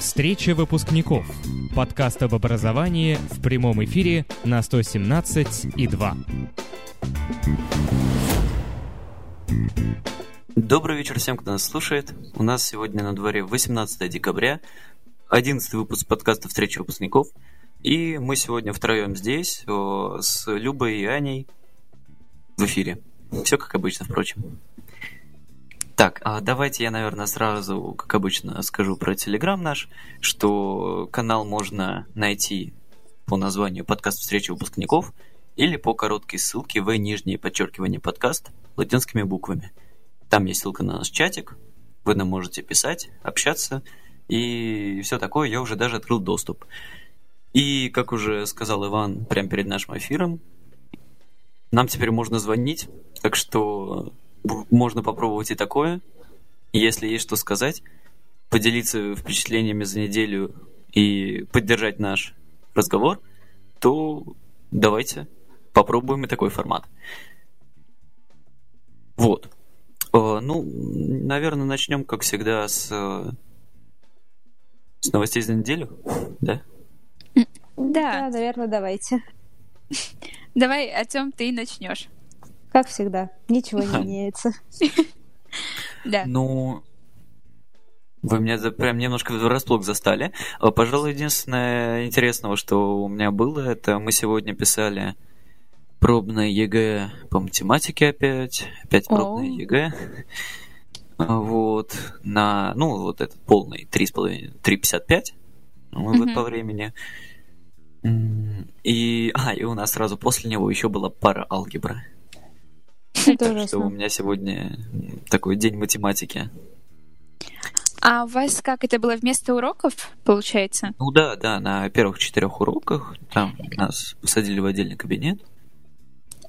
Встреча выпускников. Подкаст об образовании в прямом эфире на 117 и 2. Добрый вечер всем, кто нас слушает. У нас сегодня на дворе 18 декабря, 11 выпуск подкаста «Встреча выпускников». И мы сегодня втроем здесь с Любой и Аней в эфире. Все как обычно, впрочем. Так, а давайте я, наверное, сразу, как обычно, скажу про Телеграм наш, что канал можно найти по названию «Подкаст встречи выпускников» или по короткой ссылке в нижнее подчеркивание подкаст латинскими буквами. Там есть ссылка на наш чатик, вы нам можете писать, общаться и все такое. Я уже даже открыл доступ. И, как уже сказал Иван прямо перед нашим эфиром, нам теперь можно звонить, так что можно попробовать и такое. Если есть что сказать, поделиться впечатлениями за неделю и поддержать наш разговор, то давайте попробуем и такой формат. Вот. Э, ну, наверное, начнем, как всегда, с, с новостей за неделю, да? Да. Да, наверное, давайте. Давай, о чем ты начнешь. Как всегда, ничего не меняется. Да. Ну, вы меня прям немножко врасплох застали. А, пожалуй, единственное интересного, что у меня было, это мы сегодня писали пробное ЕГЭ по математике опять. Опять пробное ЕГЭ. Вот. На, ну, вот этот полный 3,5, 3,55 ну, вот по времени. И, а, и у нас сразу после него еще была пара алгебра. Так что у меня сегодня такой день математики. А у вас как это было вместо уроков, получается? Ну да, да, на первых четырех уроках там нас посадили в отдельный кабинет.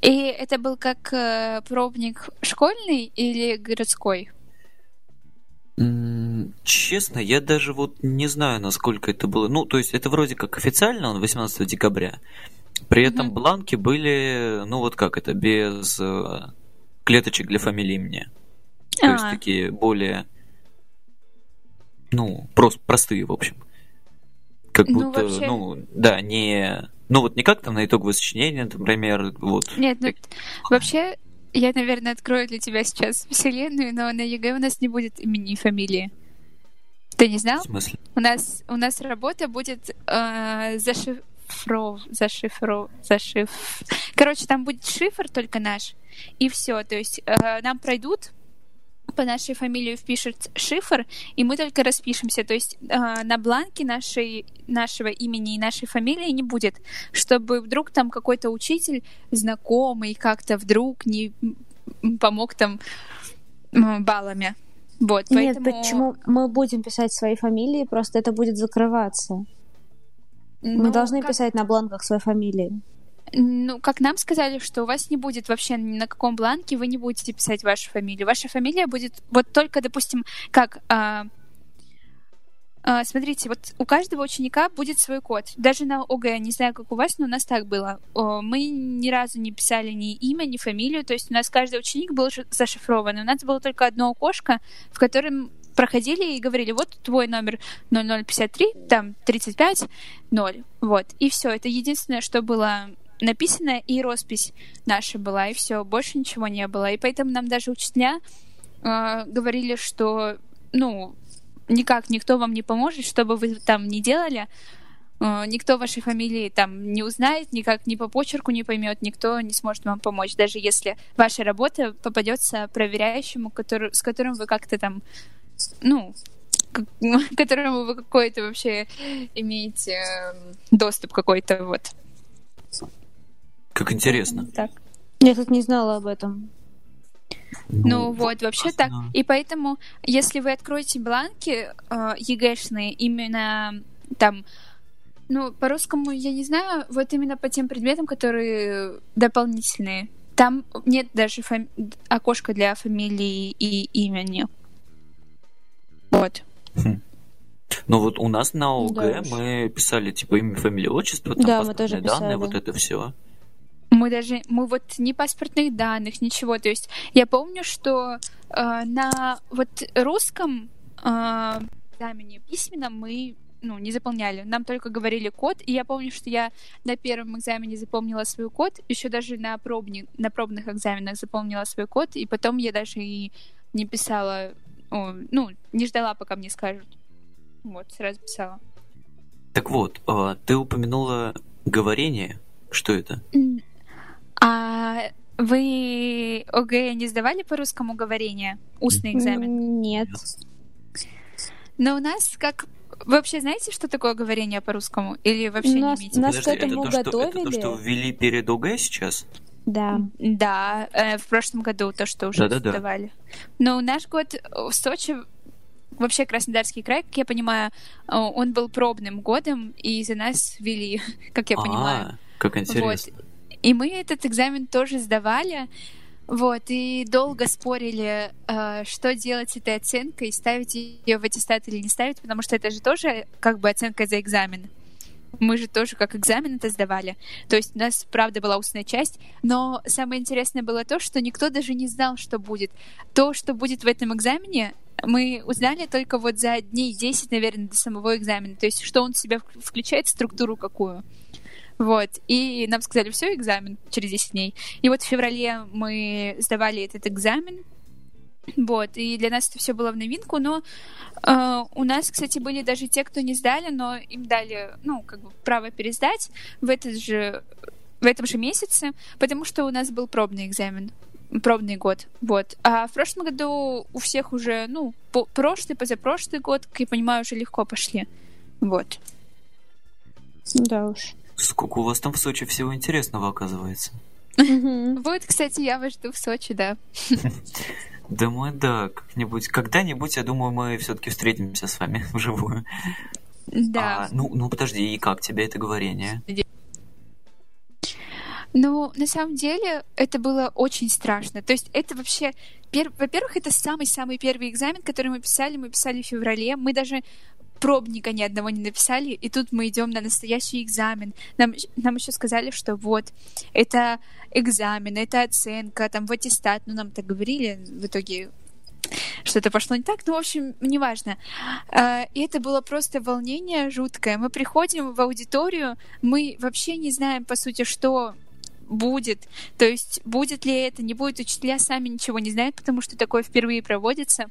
И это был как э, пробник школьный или городской? Честно, я даже вот не знаю, насколько это было. Ну, то есть это вроде как официально, он 18 декабря. При этом mm-hmm. бланки были, ну вот как это, без э, клеточек для фамилии имени. То А-а-а. есть а. такие более, ну, просто простые, в общем. Как ну, будто, вообще... ну, да, не... Ну вот не как там на итоговое сочинение, например, вот. Нет, ну, вообще, я, наверное, открою для тебя сейчас вселенную, но на ЕГЭ у нас не будет имени и фамилии. Ты не знал? В смысле? У нас, у нас работа будет э, зашиф зашифров, зашифров, зашиф... Короче, там будет шифр только наш, и все. То есть э, нам пройдут по нашей фамилии впишут шифр, и мы только распишемся. То есть э, на бланке нашей, нашего имени и нашей фамилии не будет, чтобы вдруг там какой-то учитель знакомый как-то вдруг не помог там баллами. Вот, Нет, поэтому... почему мы будем писать свои фамилии, просто это будет закрываться. Мы ну, должны как... писать на бланках своей фамилии. Ну, как нам сказали, что у вас не будет вообще ни на каком бланке, вы не будете писать вашу фамилию. Ваша фамилия будет вот только, допустим, как... А, а, смотрите, вот у каждого ученика будет свой код. Даже на ОГЭ, не знаю, как у вас, но у нас так было. Мы ни разу не писали ни имя, ни фамилию, то есть у нас каждый ученик был зашифрован. У нас было только одно окошко, в котором проходили и говорили, вот твой номер 0053, там 35, 0. Вот. И все. Это единственное, что было написано, и роспись наша была, и все. Больше ничего не было. И поэтому нам даже учителя э, говорили, что, ну, никак никто вам не поможет, что бы вы там не делали, э, никто вашей фамилии там не узнает, никак ни по почерку не поймет, никто не сможет вам помочь, даже если ваша работа попадется проверяющему, который, с которым вы как-то там ну, к которому вы какой-то вообще имеете эм, доступ какой-то, вот. Как интересно. Так. Я тут не знала об этом. Ну, ну вот, вообще так. И поэтому, если вы откроете бланки э, ЕГЭшные, именно там, ну, по-русскому, я не знаю, вот именно по тем предметам, которые дополнительные, там нет даже фами- окошка для фамилии и имени. Вот. Хм. Ну вот у нас на ОГ да мы писали типа имя, фамилия, отчество, там да, мы тоже данные, писали. вот это все. Мы даже, мы вот ни паспортных данных, ничего. То есть я помню, что э, на вот русском э, экзамене письменном мы ну, не заполняли. Нам только говорили код, и я помню, что я на первом экзамене запомнила свой код, еще даже на, пробни, на пробных экзаменах запомнила свой код, и потом я даже и не писала, о, ну, не ждала, пока мне скажут. Вот, сразу писала. Так вот, а, ты упомянула говорение. Что это? А вы ОГЭ не сдавали по русскому говорение? Устный экзамен? Нет. Но у нас как вы вообще знаете, что такое говорение по-русскому? Или вообще нас, не имеете? Нас Подожди, к этому это то, готовили. Что, это то, что ввели перед ОГЭ сейчас? Да. Да, э, в прошлом году то, что уже Да-да-да. сдавали. Но наш год в Сочи, вообще Краснодарский край, как я понимаю, э, он был пробным годом, и за нас ввели, как я понимаю. А, как интересно. Вот. И мы этот экзамен тоже сдавали. Вот, и долго спорили, э, что делать с этой оценкой, ставить ее в аттестат или не ставить, потому что это же тоже как бы оценка за экзамен. Мы же тоже как экзамен это сдавали. То есть у нас, правда, была устная часть, но самое интересное было то, что никто даже не знал, что будет. То, что будет в этом экзамене, мы узнали только вот за дней 10, наверное, до самого экзамена. То есть что он в себя включает, структуру какую. Вот. И нам сказали, все, экзамен через 10 дней. И вот в феврале мы сдавали этот экзамен. Вот, и для нас это все было в новинку, но э, у нас, кстати, были даже те, кто не сдали, но им дали, ну, как бы право пересдать в этот же в этом же месяце, потому что у нас был пробный экзамен, пробный год, вот. А в прошлом году у всех уже, ну, по- прошлый, позапрошлый год, как я понимаю, уже легко пошли, вот. Да уж. Сколько у вас там в Сочи всего интересного оказывается? Вот, кстати, я вас жду в Сочи, да. Думаю, да, как-нибудь, когда-нибудь, я думаю, мы все-таки встретимся с вами вживую. Да. А, ну, ну, подожди, и как тебе это говорение? Ну, на самом деле, это было очень страшно. То есть это вообще... пер- Во-первых, это самый-самый первый экзамен, который мы писали. Мы писали в феврале. Мы даже пробника ни одного не написали, и тут мы идем на настоящий экзамен. Нам, нам еще сказали, что вот, это экзамен, это оценка, там, в аттестат, ну, нам так говорили, в итоге что-то пошло не так, ну, в общем, неважно. А, И это было просто волнение жуткое. Мы приходим в аудиторию, мы вообще не знаем, по сути, что будет. То есть, будет ли это, не будет. Учителя сами ничего не знают, потому что такое впервые проводится.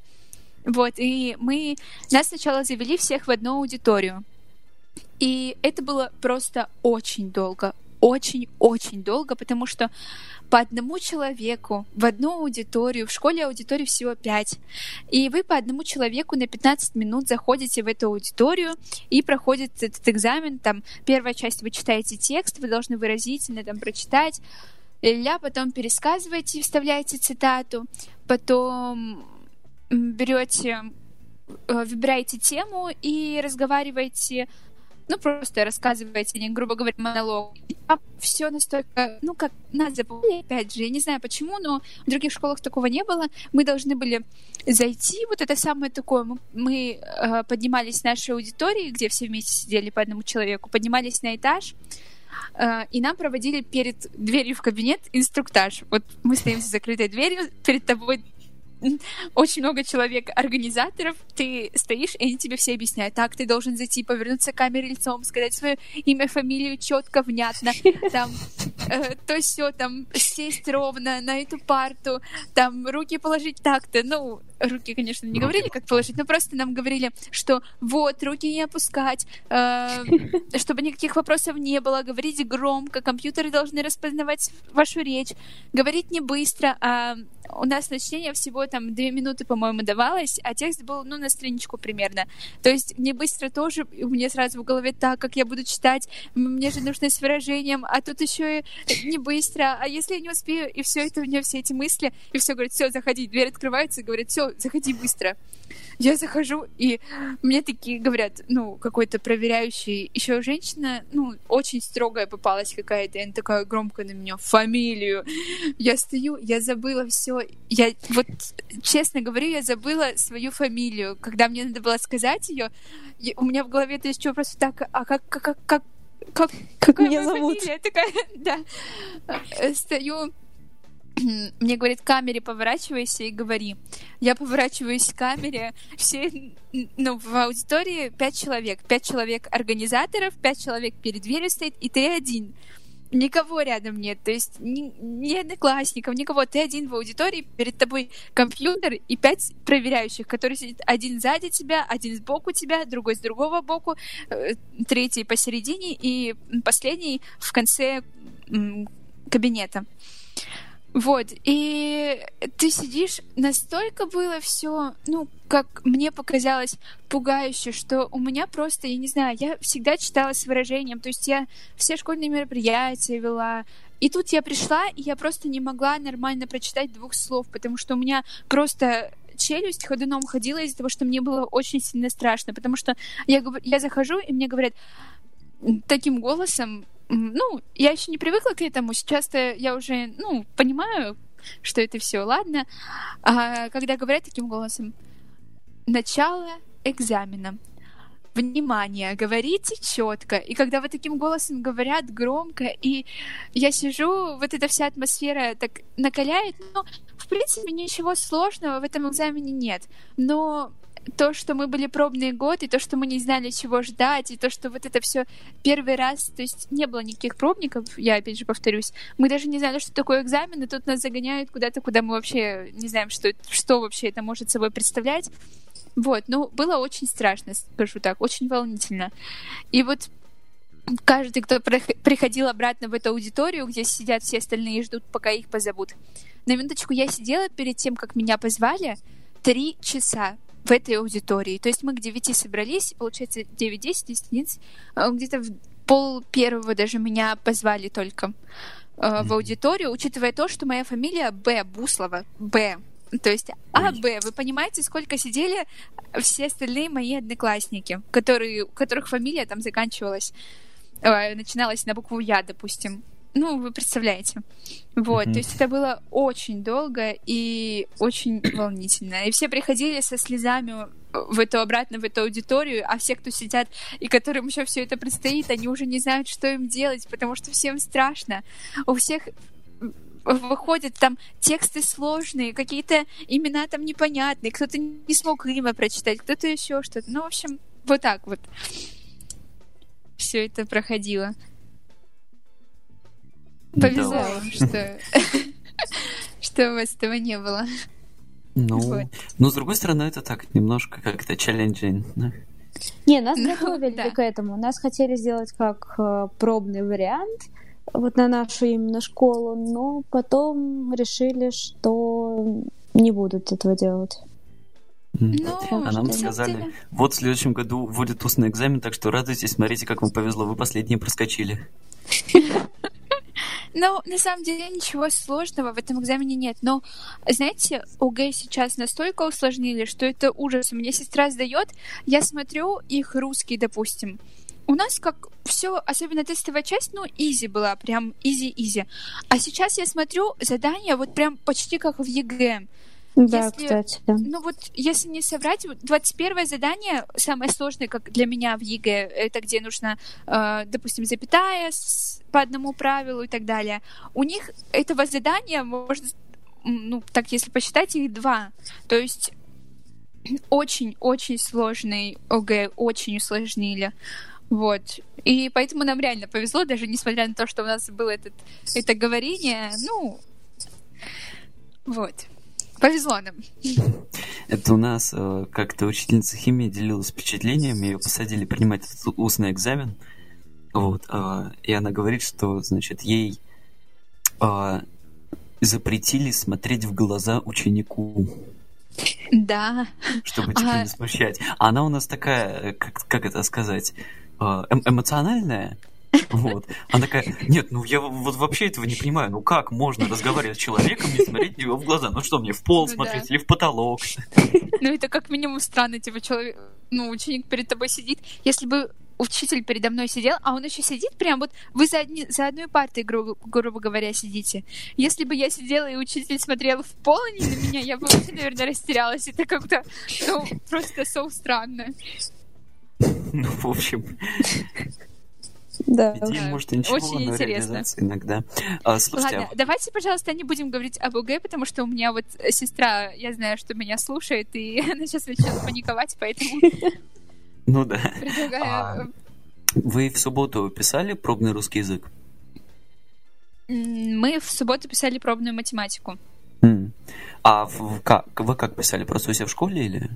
Вот, и мы... Нас сначала завели всех в одну аудиторию. И это было просто очень долго. Очень-очень долго, потому что по одному человеку в одну аудиторию, в школе аудиторий всего пять, и вы по одному человеку на 15 минут заходите в эту аудиторию и проходит этот экзамен. Там первая часть вы читаете текст, вы должны выразительно там прочитать, ля, потом пересказываете вставляете цитату, потом берете, э, выбираете тему и разговариваете, ну, просто рассказываете, не, грубо говоря, монолог. А все настолько, ну, как нас запомнили, опять же, я не знаю почему, но в других школах такого не было. Мы должны были зайти, вот это самое такое, мы, мы э, поднимались в нашей аудитории, где все вместе сидели по одному человеку, поднимались на этаж, э, и нам проводили перед дверью в кабинет инструктаж. Вот мы стоим за закрытой дверью, перед тобой очень много человек, организаторов, ты стоишь, и они тебе все объясняют. Так, ты должен зайти, повернуться к камере лицом, сказать свое имя, фамилию четко, внятно, там, э, то все, там, сесть ровно на эту парту, там, руки положить так-то, ну, руки, конечно, не Руки. говорили, как положить, но просто нам говорили, что вот, руки не опускать, э, чтобы никаких вопросов не было, говорить громко, компьютеры должны распознавать вашу речь, говорить не быстро, а у нас на чтение всего там две минуты, по-моему, давалось, а текст был, ну, на страничку примерно. То есть не быстро тоже, у меня сразу в голове так, как я буду читать, мне же нужно с выражением, а тут еще и не быстро, а если я не успею, и все это у меня все эти мысли, и все говорят, все, заходи, дверь открывается, и говорят, все, заходи быстро. Я захожу, и мне такие говорят, ну, какой-то проверяющий, еще женщина, ну, очень строгая попалась какая-то, и она такая громко на меня, фамилию. Я стою, я забыла все. Я вот, честно говорю, я забыла свою фамилию. Когда мне надо было сказать ее, у меня в голове это еще просто так, а как, как, как, как, как, какая меня зовут? фамилия? Такая, да. Э, Стою, мне говорит, камере поворачивайся и говори. Я поворачиваюсь к камере, все, ну, в аудитории пять человек. Пять человек организаторов, пять человек перед дверью стоит, и ты один. Никого рядом нет, то есть ни, ни одноклассников, никого. Ты один в аудитории, перед тобой компьютер и пять проверяющих, которые сидят один сзади тебя, один сбоку тебя, другой с другого боку, э, третий посередине и последний в конце кабинета. Вот, и ты сидишь, настолько было все, ну, как мне показалось, пугающе, что у меня просто, я не знаю, я всегда читала с выражением, то есть я все школьные мероприятия вела, и тут я пришла, и я просто не могла нормально прочитать двух слов, потому что у меня просто челюсть ходуном ходила из-за того, что мне было очень сильно страшно, потому что я, я захожу, и мне говорят таким голосом, ну, я еще не привыкла к этому. Сейчас-то я уже, ну, понимаю, что это все, ладно. А когда говорят таким голосом, начало экзамена. Внимание, говорите четко. И когда вот таким голосом говорят громко, и я сижу, вот эта вся атмосфера так накаляет, ну, в принципе, ничего сложного в этом экзамене нет. Но то, что мы были пробный год, и то, что мы не знали, чего ждать, и то, что вот это все первый раз, то есть не было никаких пробников, я опять же повторюсь, мы даже не знали, что такое экзамен, и тут нас загоняют куда-то, куда мы вообще не знаем, что, что вообще это может собой представлять. Вот, ну, было очень страшно, скажу так, очень волнительно. И вот каждый, кто приходил обратно в эту аудиторию, где сидят все остальные и ждут, пока их позовут. На минуточку я сидела перед тем, как меня позвали, три часа в этой аудитории. То есть мы к 9 собрались, получается 9-10, 10 единиц. Где-то в пол первого даже меня позвали только э, в аудиторию, учитывая то, что моя фамилия Б, Буслова, Б. То есть А, Б. Вы понимаете, сколько сидели все остальные мои одноклассники, которые, у которых фамилия там заканчивалась, э, начиналась на букву Я, допустим. Ну, вы представляете. Вот, mm-hmm. то есть это было очень долго и очень волнительно. И все приходили со слезами в эту обратно в эту аудиторию, а все, кто сидят и которым еще все это предстоит, они уже не знают, что им делать, потому что всем страшно. У всех выходят там тексты сложные, какие-то имена там непонятные, кто-то не смог имя прочитать, кто-то еще что-то. Ну, в общем, вот так вот все это проходило. Повезло, что, что у вас этого не было. Ну, но с другой стороны, это так немножко как-то челленджинг. Да? Не, нас ну, готовили к этому. Нас хотели сделать как э, пробный вариант вот на нашу именно школу, но потом решили, что не будут этого делать. Ну, а нам сказали, деле... вот в следующем году вводят устный экзамен, так что радуйтесь, смотрите, как вам повезло, вы последние проскочили. Ну, на самом деле ничего сложного в этом экзамене нет. Но, знаете, ОГЭ сейчас настолько усложнили, что это ужас. У меня сестра сдает, я смотрю их русский, допустим. У нас как все, особенно тестовая часть, ну, easy была, прям easy-easy. А сейчас я смотрю задания вот прям почти как в ЕГЭ. Да, если, кстати. Да. Ну вот, если не соврать, 21 задание, самое сложное, как для меня в ЕГЭ, это где нужно, э, допустим, запятая по одному правилу и так далее. У них этого задания можно, ну, так если посчитать, их два. То есть очень-очень сложный ОГЭ, очень усложнили. Вот. И поэтому нам реально повезло, даже несмотря на то, что у нас было этот, это говорение, ну, вот. Повезло нам. Это у нас э, как-то учительница химии делилась впечатлениями, ее посадили принимать устный экзамен. Вот, э, и она говорит, что, значит, ей э, запретили смотреть в глаза ученику. Да. Чтобы типа а... не смущать. А она у нас такая, как, как это сказать, эм эмоциональная, вот. Она такая, нет, ну я вот вообще этого не понимаю. Ну как можно разговаривать с человеком и смотреть его в глаза? Ну что, мне в пол ну, смотреть да. или в потолок? Ну это как минимум странно, типа человек, ну ученик перед тобой сидит. Если бы учитель передо мной сидел, а он еще сидит прям вот вы за, одни, за одной партой, гру, грубо говоря, сидите. Если бы я сидела и учитель смотрел в пол, а не на меня, я бы вообще, наверное, растерялась. Это как-то, ну, просто so странно. Ну, в общем, Да. Идея, может, ничего, Очень но интересно. иногда. А, слушайте, Ладно, давайте, пожалуйста, не будем говорить об ОГЭ, потому что у меня вот сестра, я знаю, что меня слушает, и она сейчас начнет паниковать, поэтому ну да. предлагаю... А, Вы в субботу писали пробный русский язык? Мы в субботу писали пробную математику. А в- как, вы как писали? Просто у себя в школе или?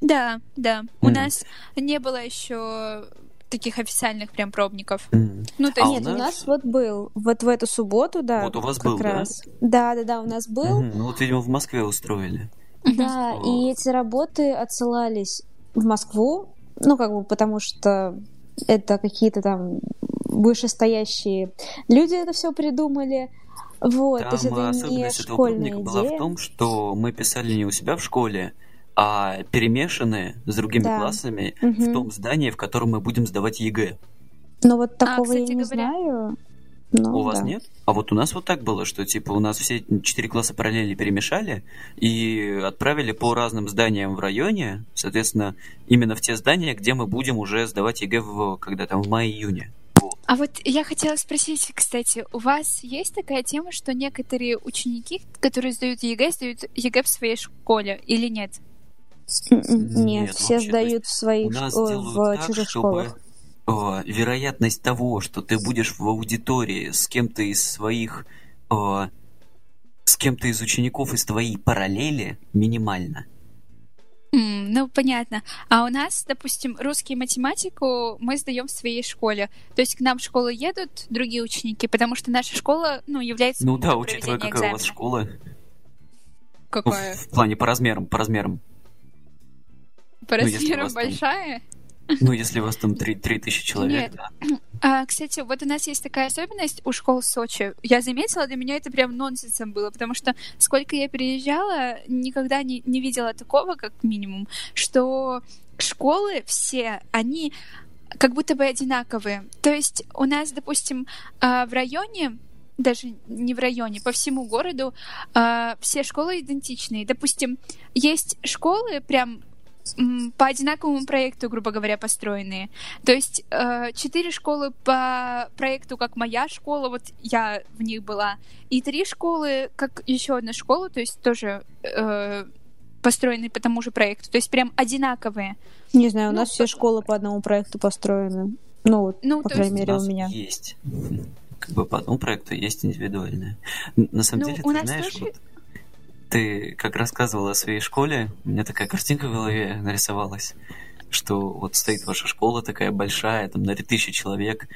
Да, да. У М. нас не было еще таких официальных прям пробников. М. Ну, то А есть... у Нет, у нас- нас вот был, вот в эту субботу, да. Вот у вас как был, да? раз. Да, да, да, у нас был. Мгм. Ну вот, видимо, в Москве устроили. Да, и эти работы отсылались в Москву, ну, как бы, потому что это какие-то там вышестоящие люди это все придумали. Вот, то есть Там это не особенность этого школьная была в том, что мы писали не у себя в школе, а перемешанные с другими Да. классами в Мгм. том здании, в котором мы будем сдавать ЕГЭ. Но вот такого кстати я не говоря- знаю. Ну, у вас да. нет? А вот у нас вот так было, что типа у нас все четыре класса параллели перемешали и отправили по разным зданиям в районе, соответственно, именно в те здания, где мы будем уже сдавать ЕГЭ в, когда там в мае-июне. А вот я хотела спросить, кстати, у вас есть такая тема, что некоторые ученики, которые сдают ЕГЭ, сдают ЕГЭ в своей школе или нет? М-м, Нет, Нет, все вообще, сдают в У своих нас ш- делают в так, чужих чтобы школах. Э, вероятность того, что ты будешь в аудитории с кем-то из своих, э, с кем-то из учеников из твоей параллели, минимальна. М, ну, понятно. А у нас, допустим, русский математику мы сдаем в своей школе. То есть к нам в школу едут другие ученики, потому что наша школа, ну, является Ну да, учитывая, какая у вас экзамена. школа. Ну, Какая? в плане по размерам, по размерам. По ну, размерам вас там- большая? Ну, если у вас там 3, тысячи человек, Нет. да. А, кстати, вот у нас есть такая особенность у школ Сочи. Я заметила, для меня это прям нонсенсом было, потому что сколько я переезжала, никогда не, не видела такого, как минимум, что школы все, они как будто бы одинаковые. То есть у нас, допустим, а, в районе даже не в районе, по всему городу а, все школы идентичные. Допустим, есть школы прям по одинаковому проекту, грубо говоря, построенные. То есть э, четыре школы по проекту, как моя школа, вот я в них была, и три школы, как еще одна школа, то есть тоже э, построенные по тому же проекту. То есть прям одинаковые. Не знаю, у Ну, нас все школы по одному проекту построены. Ну, вот, Ну, по крайней есть мере, у нас у меня. есть. Как бы по одному проекту есть индивидуальное. Н- На самом Ну, деле, у ты нас знаешь, тоже- вот ты как рассказывала о своей школе, у меня такая картинка в голове нарисовалась, что вот стоит ваша школа такая большая, там на 3000 человек,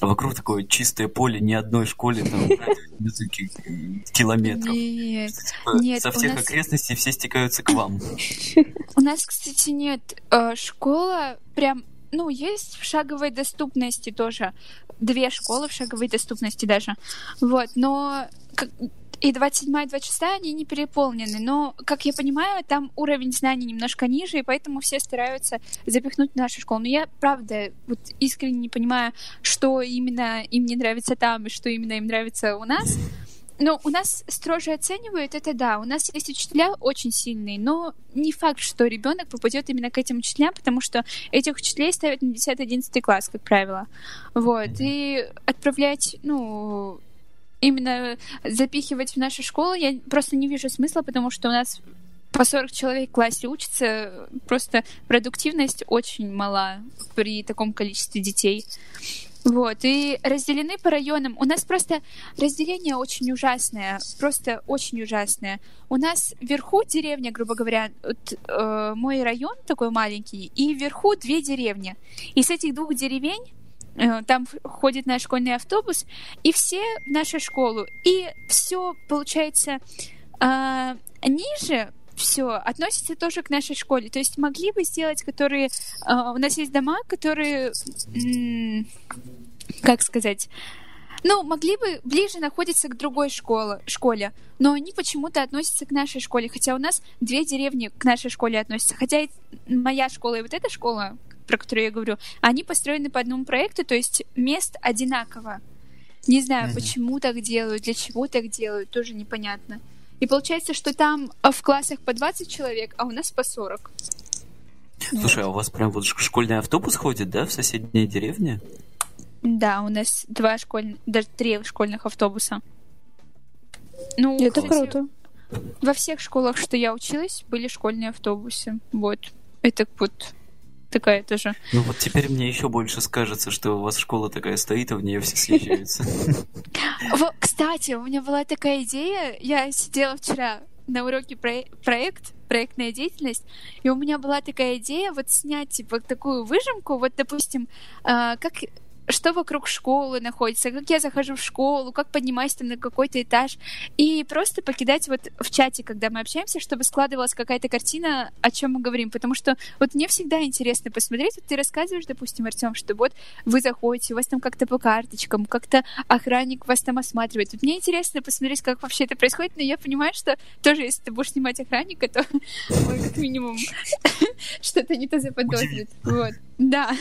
а вокруг такое чистое поле, ни одной школе там несколько километров. Нет. Типа, нет, Со всех нас- окрестностей все стекаются к вам. У нас, кстати, нет. Э, Школа прям, ну, есть в шаговой доступности тоже. Две школы в шаговой доступности даже. Вот, но и 27 и 26 они не переполнены, но, как я понимаю, там уровень знаний немножко ниже, и поэтому все стараются запихнуть в нашу школу. Но я, правда, вот искренне не понимаю, что именно им не нравится там и что именно им нравится у нас. Но у нас строже оценивают, это да. У нас есть учителя очень сильные, но не факт, что ребенок попадет именно к этим учителям, потому что этих учителей ставят на 10-11 класс, как правило. Вот. И отправлять, ну, именно запихивать в нашу школу я просто не вижу смысла, потому что у нас по 40 человек в классе учатся, просто продуктивность очень мала при таком количестве детей. Вот, и разделены по районам. У нас просто разделение очень ужасное, просто очень ужасное. У нас вверху деревня, грубо говоря, вот, э, мой район такой маленький, и вверху две деревни. И с этих двух деревень там ходит наш школьный автобус, и все в нашу школу. И все, получается, э, ниже все относится тоже к нашей школе. То есть могли бы сделать, которые... э, у нас есть дома, которые... как сказать... Ну, могли бы ближе находиться к другой школе, школе, но они почему-то относятся к нашей школе, хотя у нас две деревни к нашей школе относятся. Хотя и моя школа и вот эта школа, про которую я говорю, они построены по одному проекту, то есть мест одинаково. Не знаю, Мгм. почему так делают, для чего так делают, тоже непонятно. И получается, что там а, в классах по 20 человек, а у нас по 40. Слушай, а у вас прям вот школьный автобус ходит, да, в соседней деревне? Да, у нас два школьных, даже три школьных автобуса. Ну, это кстати, круто. Во всех школах, что я училась, были школьные автобусы. Вот. Это вот такая тоже. Ну вот теперь мне еще больше скажется, что у вас школа такая стоит, а в нее все съезжаются. Кстати, у меня была такая идея. Я сидела вчера на уроке проект, проектная деятельность, и у меня была такая идея вот снять типа такую выжимку, вот допустим, а, как что вокруг школы находится, как я захожу в школу, как поднимаюсь там на какой-то этаж, и просто покидать вот в чате, когда мы общаемся, чтобы складывалась какая-то картина, о чем мы говорим, потому что вот мне всегда интересно посмотреть, вот ты рассказываешь, допустим, Артем, что вот вы заходите, у вас там как-то по карточкам, как-то охранник вас там осматривает. Вот мне интересно посмотреть, как вообще это происходит, но я понимаю, что тоже, если ты будешь снимать охранника, то он как минимум что-то не то заподозрит. Вот. Да.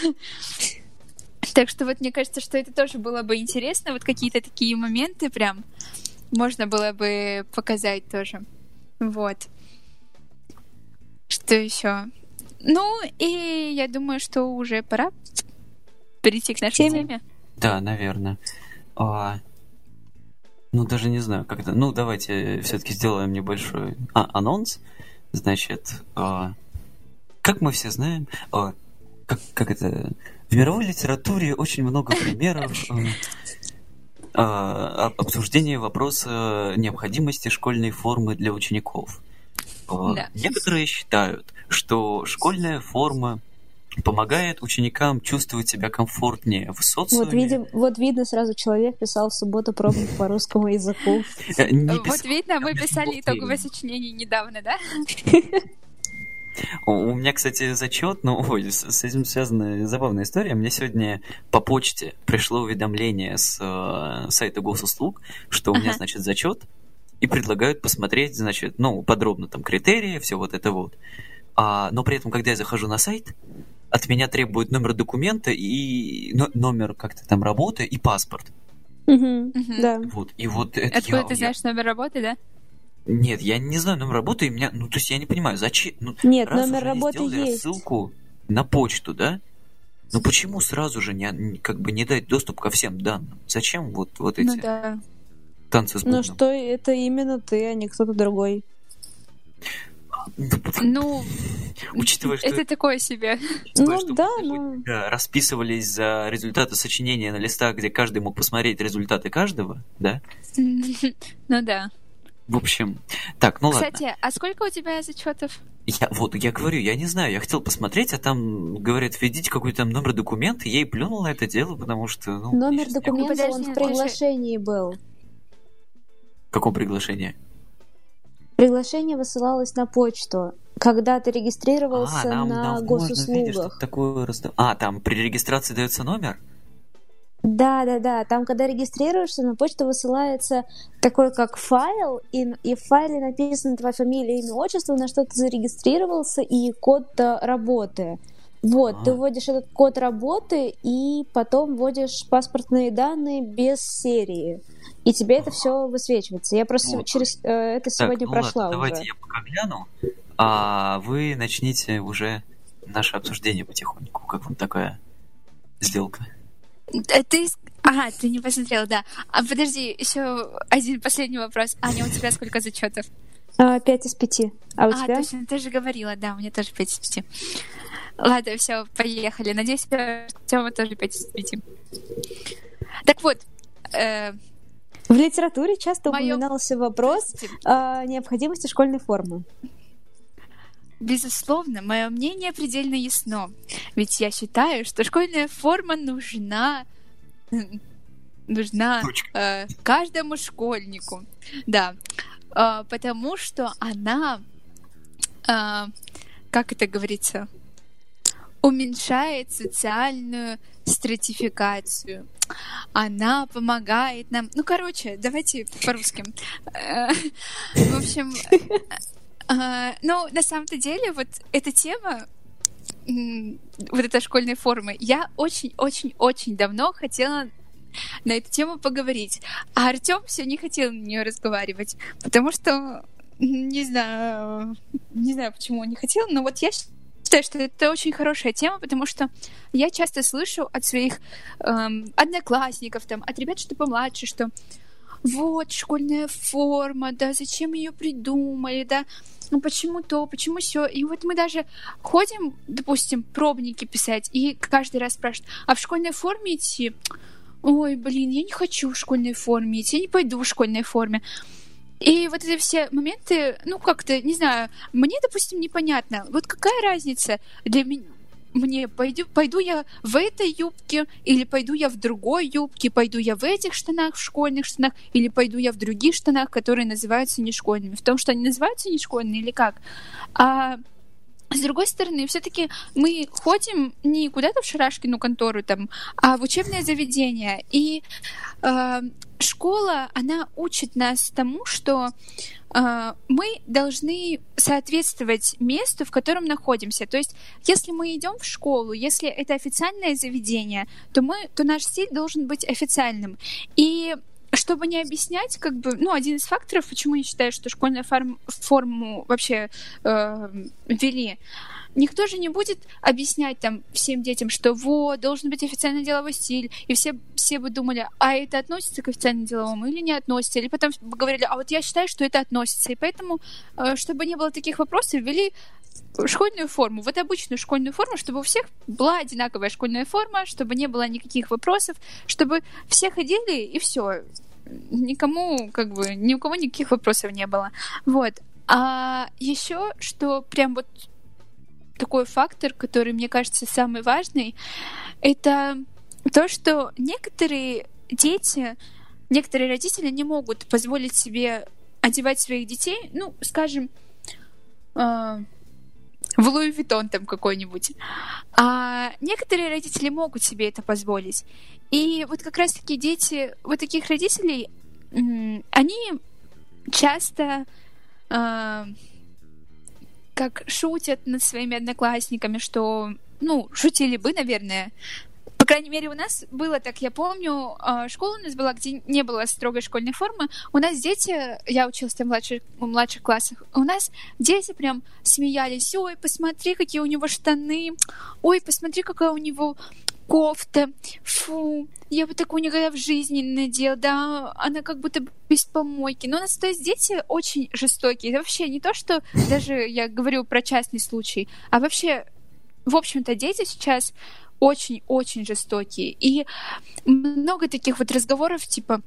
Так что вот мне кажется, что это тоже было бы интересно, вот какие-то такие моменты прям можно было бы показать тоже. Вот. Что еще? Ну, и я думаю, что уже пора перейти к нашей теме. теме. Да, наверное. А, ну, даже не знаю, как это. Ну, давайте все-таки сделаем небольшой а, анонс. Значит, а, как мы все знаем, а, как, как это в мировой литературе очень много примеров э, а, обсуждения вопроса необходимости школьной формы для учеников. Э, да. Некоторые считают, что школьная форма помогает ученикам чувствовать себя комфортнее в социуме. Вот, видим, вот видно, сразу человек писал в субботу пробник по русскому языку. Э, вот видно, мы писали итоговое сочинение недавно, да? У меня, кстати, зачет, ну, ой, с, этим связана забавная история. Мне сегодня по почте пришло уведомление с э, сайта госуслуг, что у меня, значит, зачет, и предлагают посмотреть, значит, ну, подробно там критерии, все вот это вот. А, но при этом, когда я захожу на сайт, от меня требуют номер документа и номер как-то там работы и паспорт. Угу, да. Вот, и вот это Откуда я, ты знаешь я... номер работы, да? Нет, я не знаю номер работы, и меня, ну, то есть я не понимаю, зачем? Ну, Нет, номер работы есть. ссылку на почту, да? Ну почему сразу же не, как бы не дать доступ ко всем данным? Зачем вот, вот эти ну, да. танцы с бубном? Ну что это именно ты, а не кто-то другой. Ну, учитывая, что... Это такое себе. Ну, да, ну... Расписывались за результаты сочинения на листах, где каждый мог посмотреть результаты каждого, да? Ну да. В общем, так, ну Кстати, ладно. Кстати, а сколько у тебя зачетов? Я, вот, я говорю, я не знаю, я хотел посмотреть, а там говорят, введите какой-то там номер документа, я и плюнул на это дело, потому что... Ну, номер документа, он в приглашении был. В каком приглашении? Приглашение высылалось на почту, когда ты регистрировался а, нам, на нам госуслугах. Видишь, такое... А, там при регистрации дается номер? Да, да, да. Там, когда регистрируешься, на почту высылается такой как файл, и, и в файле написано твоя фамилия, имя, отчество, на что ты зарегистрировался, и код работы. Вот, а. ты вводишь этот код работы, и потом вводишь паспортные данные без серии. И тебе это все высвечивается. Я просто вот. через э, это сегодня так, ну прошла ладно, уже. Давайте я пока гляну, а вы начните уже наше обсуждение потихоньку. Как вам такая сделка? Э, ты... Ага, ты не посмотрела, да. А подожди, еще один последний вопрос. Аня, у тебя сколько зачетов? А, пять из пяти. А у а, тебя? точно, ты же говорила, да, у меня тоже пять из пяти. Ладно, все, поехали. Надеюсь, Тёма тоже пять из пяти. Так вот, э... в литературе часто Моё... упоминался вопрос о необходимости школьной формы. Безусловно, мое мнение предельно ясно. Ведь я считаю, что школьная форма нужна нужна э, каждому школьнику. Да. Э, потому что она, э, как это говорится, уменьшает социальную стратификацию. Она помогает нам. Ну, короче, давайте по-русски. Э, в общем, а, ну, на самом-то деле, вот эта тема, вот эта школьная форма, я очень-очень-очень давно хотела на эту тему поговорить. А Артем все не хотел на нее разговаривать, потому что не знаю, не знаю, почему он не хотел, но вот я считаю, что это очень хорошая тема, потому что я часто слышу от своих эм, одноклассников, там, от ребят, что помладше, что вот школьная форма, да, зачем ее придумали, да, ну почему то, почему все. И вот мы даже ходим, допустим, пробники писать, и каждый раз спрашивают, а в школьной форме идти? Ой, блин, я не хочу в школьной форме идти, я не пойду в школьной форме. И вот эти все моменты, ну, как-то, не знаю, мне, допустим, непонятно. Вот какая разница для меня? Мне пойду, пойду я в этой юбке, или пойду я в другой юбке, пойду я в этих штанах, в школьных штанах, или пойду я в других штанах, которые называются не школьными. В том, что они называются не школьные или как. А с другой стороны, все-таки мы ходим не куда-то в Шарашкину контору, там, а в учебное заведение. И э, школа, она учит нас тому, что э, мы должны соответствовать месту, в котором находимся. То есть, если мы идем в школу, если это официальное заведение, то мы, то наш стиль должен быть официальным. И чтобы не объяснять, как бы, ну, один из факторов, почему я считаю, что школьную форм, форму вообще э, ввели, никто же не будет объяснять там всем детям, что вот, должен быть официальный деловой стиль, и все, все бы думали, а это относится к официально деловому или не относится, или потом говорили, а вот я считаю, что это относится, и поэтому, э, чтобы не было таких вопросов, ввели школьную форму, вот обычную школьную форму, чтобы у всех была одинаковая школьная форма, чтобы не было никаких вопросов, чтобы все ходили и все. Никому, как бы, ни у кого никаких вопросов не было. Вот. А еще, что прям вот такой фактор, который, мне кажется, самый важный, это то, что некоторые дети, некоторые родители не могут позволить себе одевать своих детей, ну, скажем, э, в Луи Виттон там какой-нибудь. А некоторые родители могут себе это позволить. И вот как раз-таки дети вот таких родителей, они часто э, как шутят над своими одноклассниками, что, ну, шутили бы, наверное, по крайней мере, у нас было так, я помню, а, школа у нас была, где не было строгой школьной формы. У нас дети, я училась в младших, в младших классах, у нас дети прям смеялись. Ой, посмотри, какие у него штаны. Ой, посмотри, какая у него кофта. Фу, я бы такую никогда в жизни не надела, да, она как будто без помойки. Но у нас, то есть, дети очень жестокие. Это вообще не то, что даже я говорю про частный случай, а вообще, в общем-то, дети сейчас очень-очень жестокие. И много таких вот разговоров, типа,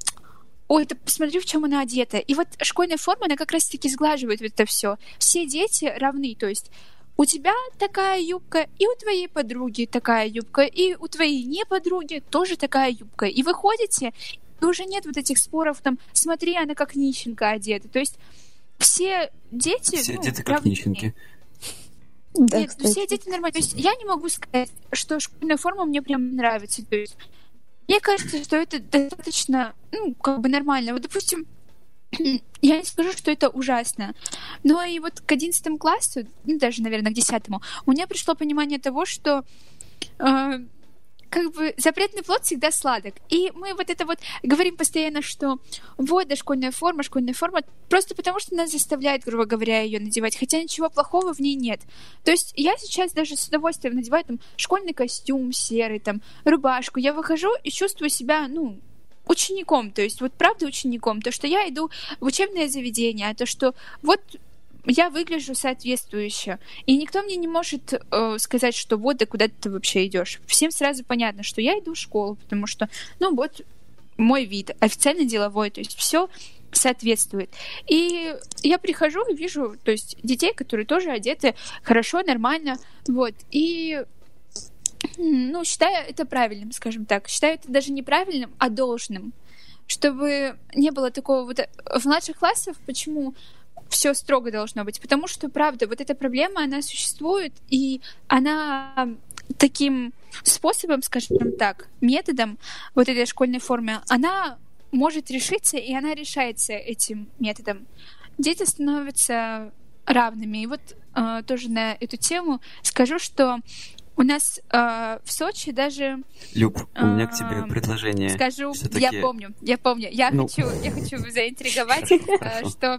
ой, ты посмотри, в чем она одета. И вот школьная форма, она как раз-таки сглаживает это все. Все дети равны, то есть у тебя такая юбка, и у твоей подруги такая юбка, и у твоей не подруги тоже такая юбка. И вы ходите, и уже нет вот этих споров, там, смотри, она как нищенка одета. То есть все дети... Все ну, дети как нищенки. Да, Нет, кстати. все дети нормальные. То есть я не могу сказать, что школьная форма мне прям нравится. То есть мне кажется, что это достаточно, ну, как бы нормально. Вот, допустим, я не скажу, что это ужасно. Но и вот к одиннадцатому классу, ну, даже, наверное, к десятому, у меня пришло понимание того, что э, как бы запретный плод всегда сладок. И мы вот это вот говорим постоянно, что вот, да, школьная форма, школьная форма, просто потому что нас заставляет, грубо говоря, ее надевать, хотя ничего плохого в ней нет. То есть я сейчас даже с удовольствием надеваю там школьный костюм серый, там, рубашку, я выхожу и чувствую себя, ну, учеником, то есть вот правда учеником, то, что я иду в учебное заведение, а то, что вот я выгляжу соответствующе. И никто мне не может э, сказать, что вот, да куда ты вообще идешь. Всем сразу понятно, что я иду в школу, потому что, ну вот, мой вид, официально деловой, то есть все соответствует. И я прихожу и вижу, то есть детей, которые тоже одеты хорошо, нормально, вот. И ну, считаю это правильным, скажем так. Считаю это даже неправильным, а должным. Чтобы не было такого вот... В младших классах почему все строго должно быть, потому что, правда, вот эта проблема, она существует, и она таким способом, скажем так, методом вот этой школьной формы, она может решиться, и она решается этим методом. Дети становятся равными. И вот э, тоже на эту тему скажу, что у нас э, в Сочи даже... Люб, у меня к тебе предложение. Скажу, я помню, я помню. Я, ну... хочу, я хочу заинтриговать, э, что,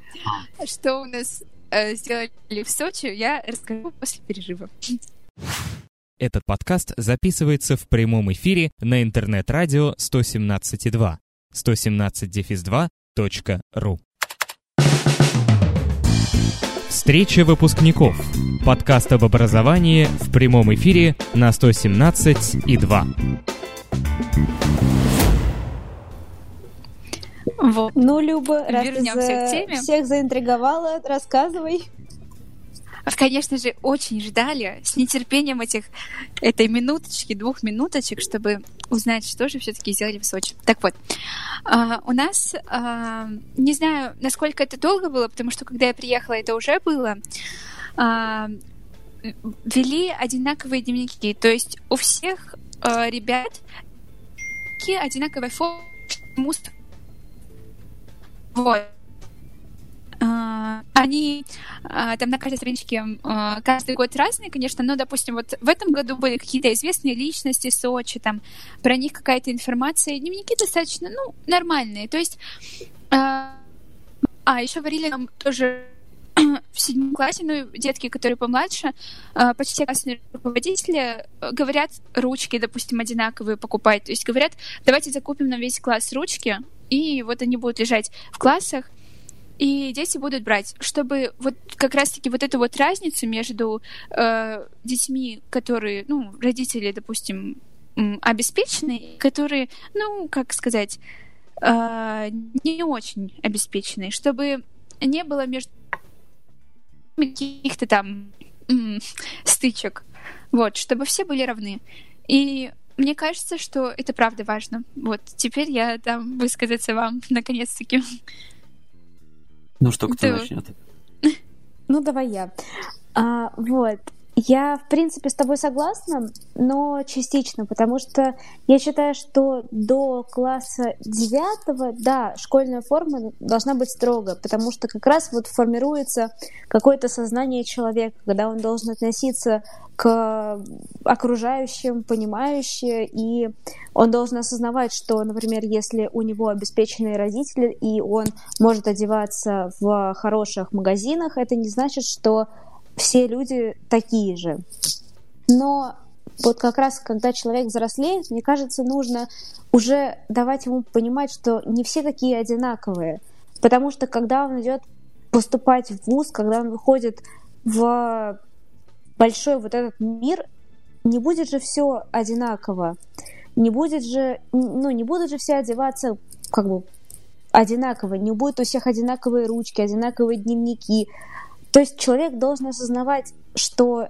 что у нас э, сделали в Сочи, я расскажу после перерыва. Этот подкаст записывается в прямом эфире на интернет-радио 117.2 117-2.ру Встреча выпускников. Подкаст об образовании в прямом эфире на 117 и 2. Вот. Ну, Люба, раз Вернемся ты за... к теме. всех заинтриговала, рассказывай конечно же, очень ждали с нетерпением этих, этой минуточки, двух минуточек, чтобы узнать, что же все-таки сделали в Сочи. Так вот, а, у нас, а, не знаю, насколько это долго было, потому что когда я приехала, это уже было, а, вели одинаковые дневники. То есть у всех ребят одинаковая форма. Вот. А, они а, там на каждой страничке а, каждый год разные, конечно, но, допустим, вот в этом году были какие-то известные личности Сочи, там про них какая-то информация, дневники достаточно, ну, нормальные. То есть, а, еще варили нам тоже в седьмом классе, ну, детки, которые помладше, почти классные руководители говорят ручки, допустим, одинаковые покупать. То есть говорят, давайте закупим на весь класс ручки, и вот они будут лежать в классах, и дети будут брать, чтобы вот как раз-таки вот эту вот разницу между э, детьми, которые, ну, родители, допустим, обеспеченные, которые, ну, как сказать, э, не очень обеспеченные, чтобы не было между каких-то там стычек, вот, чтобы все были равны. И мне кажется, что это правда важно. Вот, теперь я дам высказаться вам, наконец-таки. Ну что, кто да. начнет? Ну, давай я. А, вот. Я, в принципе, с тобой согласна, но частично, потому что я считаю, что до класса девятого, да, школьная форма должна быть строго, потому что как раз вот формируется какое-то сознание человека, когда он должен относиться к окружающим, понимающе, и он должен осознавать, что, например, если у него обеспеченные родители, и он может одеваться в хороших магазинах, это не значит, что все люди такие же. Но вот как раз, когда человек взрослеет, мне кажется, нужно уже давать ему понимать, что не все такие одинаковые. Потому что когда он идет поступать в ВУЗ, когда он выходит в большой вот этот мир, не будет же все одинаково. Не будет же, ну, не будут же все одеваться как бы одинаково, не будет у всех одинаковые ручки, одинаковые дневники, то есть человек должен осознавать, что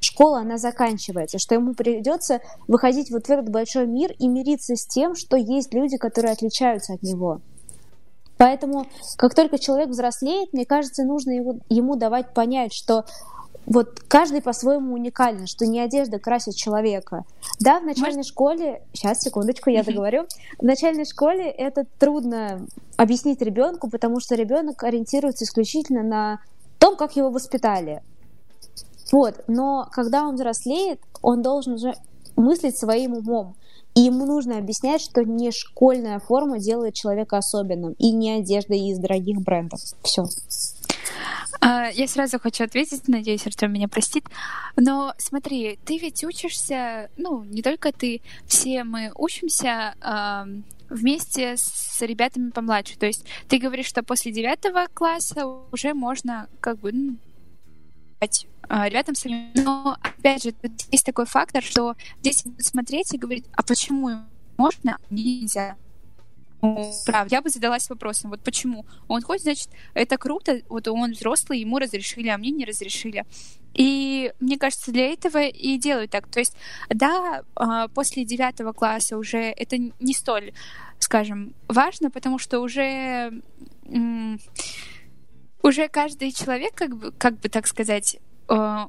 школа, она заканчивается, что ему придется выходить вот в этот большой мир и мириться с тем, что есть люди, которые отличаются от него. Поэтому, как только человек взрослеет, мне кажется, нужно его, ему давать понять, что вот каждый по-своему уникален, что не одежда красит человека. Да, в начальной Может... школе, сейчас, секундочку, я договорю, в начальной школе это трудно объяснить ребенку, потому что ребенок ориентируется исключительно на том, как его воспитали. Вот, но когда он взрослеет, он должен уже мыслить своим умом. И ему нужно объяснять, что не школьная форма делает человека особенным, и не одежда из дорогих брендов. Все. А, я сразу хочу ответить, надеюсь, Артем меня простит. Но смотри, ты ведь учишься, ну, не только ты, все мы учимся вместе с ребятами помладше. То есть ты говоришь, что после девятого класса уже можно как бы ну, ребятам своим. Но опять же, тут есть такой фактор, что здесь смотреть и говорить, а почему можно, а нельзя? Прав, я бы задалась вопросом, вот почему? Он хоть, значит, это круто, вот он взрослый, ему разрешили, а мне не разрешили. И мне кажется, для этого и делают так. То есть, да, а, после девятого класса уже это не столь, скажем, важно, потому что уже уже каждый человек, как бы, как бы так сказать, а,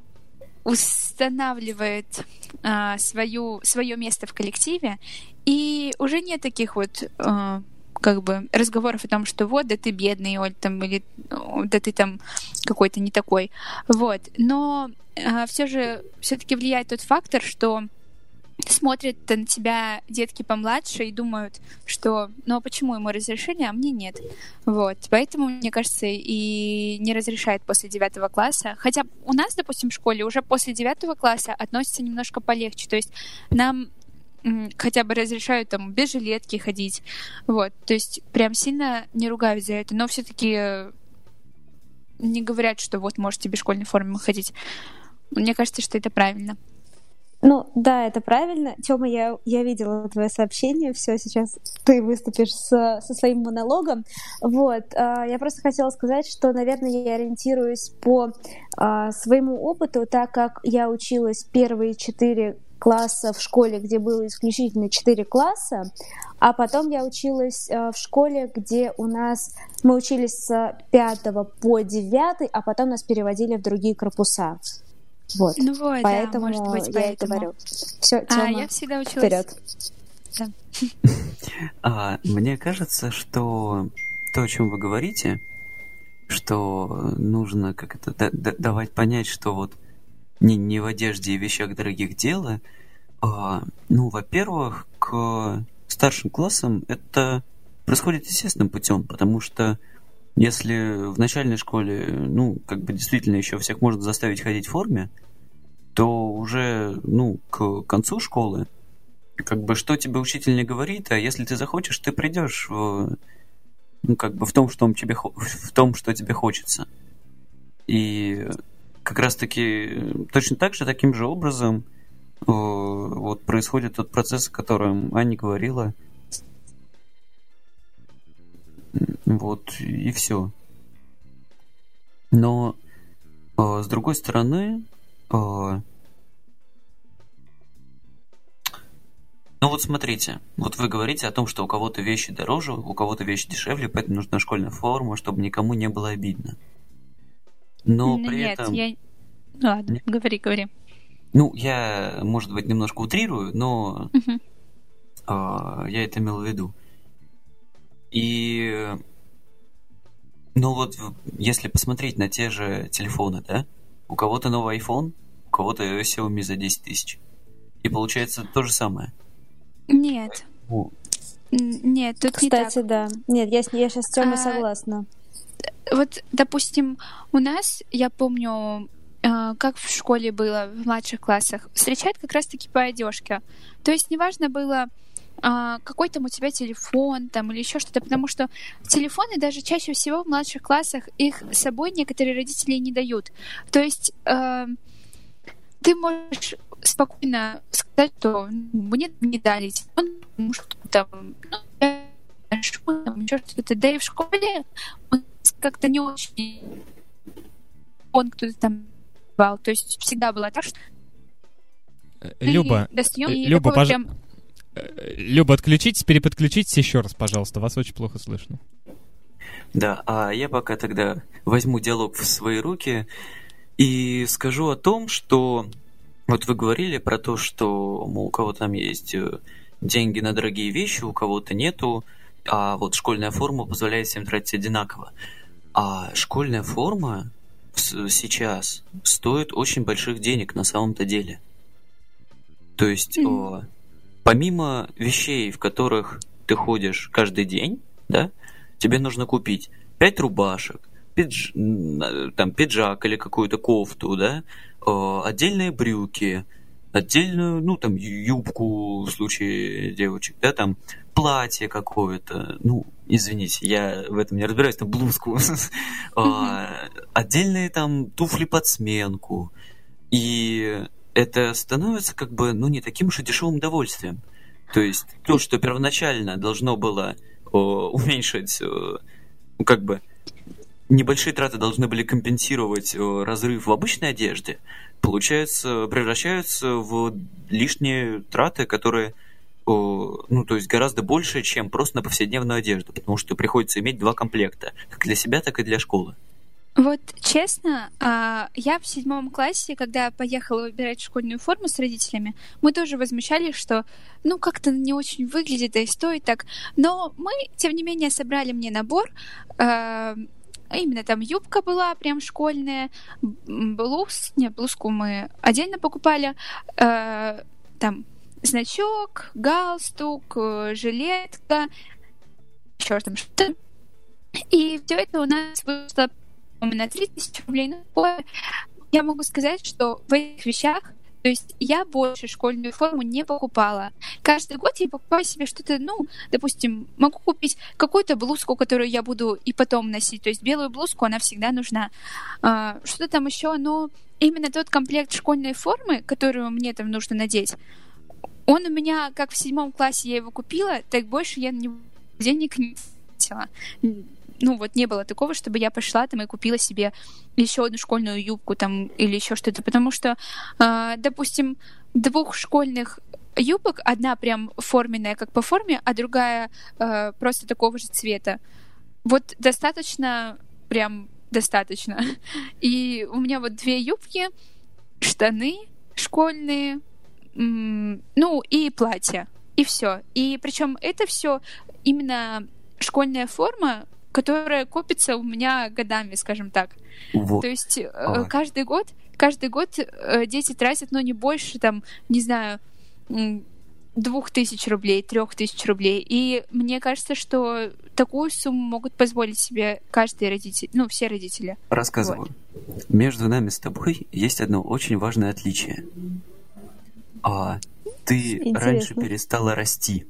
устанавливает а, свою, свое место в коллективе, и уже нет таких вот а, как бы разговоров о том, что вот, да ты бедный, Оль, там, или да ты там какой-то не такой. Вот. Но а, все же все-таки влияет тот фактор, что смотрят на тебя детки помладше и думают, что ну а почему ему разрешили, а мне нет. Вот. Поэтому, мне кажется, и не разрешают после девятого класса. Хотя у нас, допустим, в школе уже после девятого класса относятся немножко полегче. То есть нам хотя бы разрешают там без жилетки ходить. Вот. То есть прям сильно не ругают за это. Но все-таки не говорят, что вот можете без школьной формы ходить. Мне кажется, что это правильно. Ну, да, это правильно. Тёма, я, я видела твое сообщение. Все, сейчас ты выступишь с, со своим монологом. Вот. Э, я просто хотела сказать, что, наверное, я ориентируюсь по э, своему опыту, так как я училась первые четыре класса в школе, где было исключительно четыре класса, а потом я училась э, в школе, где у нас мы учились с пятого по девятый, а потом нас переводили в другие корпуса. Вот. Ну вот, поэтому да, может быть, я поэтому. и говорю. Все, Тёма, а, я всегда училась. Вперед. Да. А, мне кажется, что то, о чем вы говорите, что нужно как это давать понять, что вот не, не в одежде и вещах дорогих дело. А, ну, во-первых, к старшим классам это происходит естественным путем, потому что если в начальной школе, ну, как бы действительно еще всех можно заставить ходить в форме, то уже, ну, к концу школы, как бы, что тебе учитель не говорит, а если ты захочешь, ты придешь в, ну, как бы в том, что тебе, в том, что тебе хочется. И как раз-таки точно так же, таким же образом э, вот происходит тот процесс, о котором Аня говорила, вот, и все. Но, э, с другой стороны, э, ну вот смотрите, вот вы говорите о том, что у кого-то вещи дороже, у кого-то вещи дешевле, поэтому нужна школьная форма, чтобы никому не было обидно. Но ну, при нет, этом... я... Ладно, нет. говори, говори. Ну, я, может быть, немножко утрирую, но uh-huh. э, я это имел в виду. И ну вот, если посмотреть на те же телефоны, да, у кого-то новый iPhone, у кого-то Xiaomi за 10 тысяч. И получается то же самое. Нет. О. Нет, тут Кстати, не так. да. Нет, я, я сейчас с Тёмой а, согласна. Вот, допустим, у нас, я помню, а, как в школе было в младших классах, встречают как раз-таки по одежке. То есть неважно было, а, какой там у тебя телефон там или еще что-то, потому что телефоны даже чаще всего в младших классах их с собой некоторые родители не дают. То есть э, ты можешь спокойно сказать, что мне не дали телефон, потому что там, ну, там еще что-то. Да и в школе как-то не очень он кто-то там бал. То есть всегда было так, что Люба, Люба, пожалуйста. Люба, отключитесь, переподключитесь еще раз, пожалуйста. Вас очень плохо слышно. Да, а я пока тогда возьму диалог в свои руки и скажу о том, что вот вы говорили про то, что мол, у кого там есть э, деньги на дорогие вещи, у кого-то нету, а вот школьная форма позволяет всем тратить одинаково. А школьная форма сейчас стоит очень больших денег на самом-то деле. То есть mm помимо вещей, в которых ты ходишь каждый день, да, тебе нужно купить 5 рубашек, пидж... там, пиджак или какую-то кофту, да, э, отдельные брюки, отдельную, ну, там, юбку в случае девочек, да, там, платье какое-то, ну, извините, я в этом не разбираюсь, там, блузку, а, отдельные там туфли под сменку, и это становится как бы, ну, не таким уж и дешевым удовольствием. То есть то, что первоначально должно было о, уменьшить, о, ну, как бы, небольшие траты должны были компенсировать о, разрыв в обычной одежде, получается, превращаются в лишние траты, которые ну, то есть гораздо больше, чем просто на повседневную одежду, потому что приходится иметь два комплекта, как для себя, так и для школы. Вот честно, а, я в седьмом классе, когда поехала выбирать школьную форму с родителями, мы тоже возмущались, что ну как-то не очень выглядит, и стоит так. Но мы, тем не менее, собрали мне набор. А, именно там юбка была прям школьная, блуз, не, блузку мы отдельно покупали, а, там значок, галстук, э, жилетка, еще там что-то. И все это у нас вышло на 3000 рублей. Ну, я могу сказать, что в этих вещах то есть я больше школьную форму не покупала. Каждый год я покупаю себе что-то, ну, допустим, могу купить какую-то блузку, которую я буду и потом носить. То есть белую блузку, она всегда нужна. А, что-то там еще, но именно тот комплект школьной формы, которую мне там нужно надеть, он у меня, как в седьмом классе я его купила, так больше я на него денег не тратила ну вот не было такого, чтобы я пошла там и купила себе еще одну школьную юбку там или еще что-то, потому что, э, допустим, двух школьных юбок, одна прям форменная, как по форме, а другая э, просто такого же цвета. Вот достаточно, прям достаточно. И у меня вот две юбки, штаны школьные, ну и платье. И все. И причем это все именно школьная форма, которая копится у меня годами, скажем так. Вот. То есть э, а. каждый год, каждый год э, дети тратят, ну, не больше, там, не знаю, двух тысяч рублей, трех тысяч рублей. И мне кажется, что такую сумму могут позволить себе каждый родитель, ну, все родители. Рассказываю. Вот. Между нами с тобой есть одно очень важное отличие. А ты Интересно. раньше перестала расти.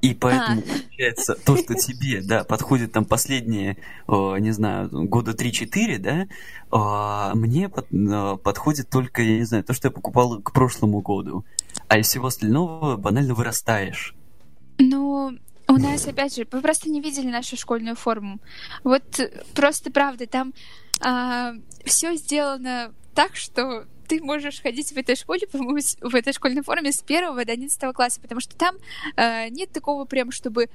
И поэтому, а. получается, то, что тебе, да, подходит там последние, не знаю, года 3-4, да, а, мне под, а, подходит только, я не знаю, то, что я покупал к прошлому году. А из всего остального банально вырастаешь. Ну, у нас, опять же, вы просто не видели нашу школьную форму. Вот просто правда, там а, все сделано так, что ты можешь ходить в этой школе, по-моему, в этой школьной форме с первого до одиннадцатого класса, потому что там э, нет такого прям, чтобы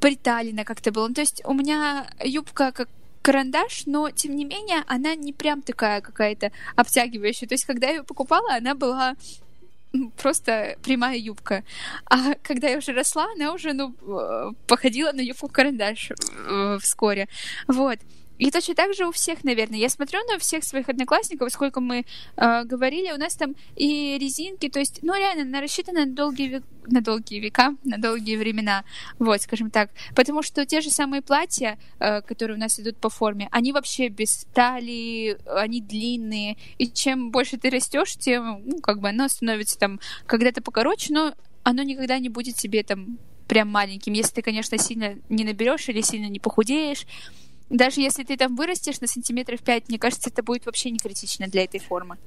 приталено как-то было. Ну, то есть у меня юбка как карандаш, но тем не менее она не прям такая какая-то обтягивающая. То есть когда я ее покупала, она была просто прямая юбка. А когда я уже росла, она уже, ну, э, походила на юбку карандаш э, вскоре. Вот. И точно так же у всех, наверное. Я смотрю на всех своих одноклассников, сколько мы э, говорили, у нас там и резинки, то есть, ну, реально, она рассчитана на долгие, на долгие века, на долгие времена, вот, скажем так. Потому что те же самые платья, э, которые у нас идут по форме, они вообще без талии, они длинные, и чем больше ты растешь, тем, ну, как бы оно становится там когда-то покороче, но оно никогда не будет тебе там прям маленьким, если ты, конечно, сильно не наберешь или сильно не похудеешь, даже если ты там вырастешь на сантиметров 5, мне кажется, это будет вообще не критично для этой формы.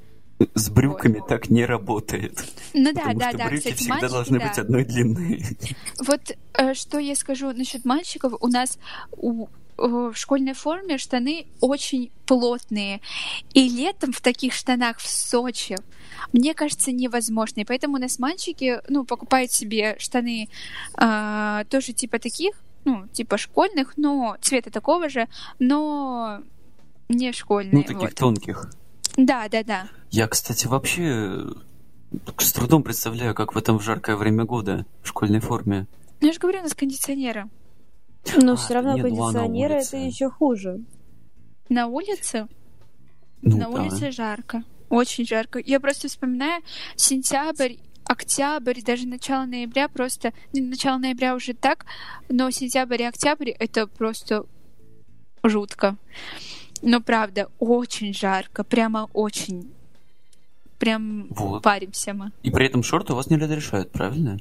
С брюками вот. так не работает. Ну да, да, да. Брюки Кстати, всегда мальчики, должны да. быть одной длины. Вот э, что я скажу насчет мальчиков. У нас у, в школьной форме штаны очень плотные. И летом в таких штанах в Сочи, мне кажется, невозможно. И поэтому у нас мальчики, ну, покупают себе штаны э, тоже типа таких, ну, типа школьных, но цвета такого же, но не школьные. Ну, таких вот. тонких. Да, да, да. Я, кстати, вообще с трудом представляю, как в этом жаркое время года в школьной форме. Ну, я же говорю, у нас кондиционеры. Но а, все равно нет, кондиционеры это еще хуже. На улице? Ну, на да. улице жарко. Очень жарко. Я просто вспоминаю сентябрь октябрь, даже начало ноября просто... Начало ноября уже так, но сентябрь и октябрь — это просто жутко. Но правда, очень жарко, прямо очень. Прям вот. паримся мы. И при этом шорты у вас не разрешают, правильно?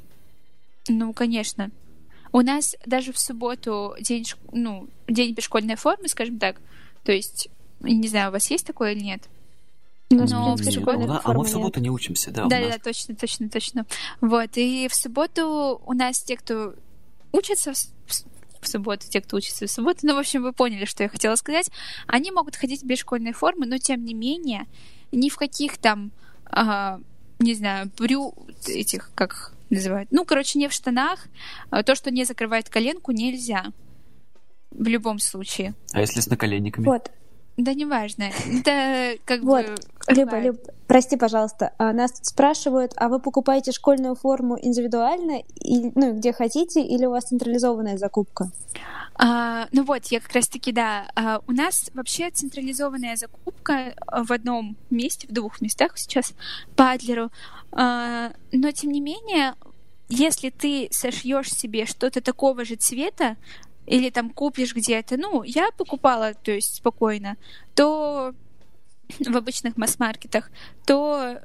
Ну, конечно. У нас даже в субботу день, ну, день без школьной формы, скажем так. То есть, не знаю, у вас есть такое или нет? У нас, Но в А мы в субботу не учимся, да? Да, да, точно, точно, точно. Вот, и в субботу у нас те, кто учатся в субботу, те, кто учится в субботу, ну, в общем, вы поняли, что я хотела сказать, они могут ходить без школьной формы, но, тем не менее, ни в каких там, а, не знаю, брю этих, как называют, ну, короче, не в штанах, а то, что не закрывает коленку, нельзя. В любом случае. А если с наколенниками? Вот. Да неважно. Это как вот. бы... Люба, Люб, прости, пожалуйста. А, нас тут спрашивают, а вы покупаете школьную форму индивидуально, и, ну, где хотите, или у вас централизованная закупка? А, ну вот, я как раз-таки, да. А, у нас вообще централизованная закупка в одном месте, в двух местах сейчас по Адлеру. А, но, тем не менее, если ты сошьешь себе что-то такого же цвета, или там купишь где-то, ну, я покупала, то есть спокойно, то в обычных масс-маркетах, то э,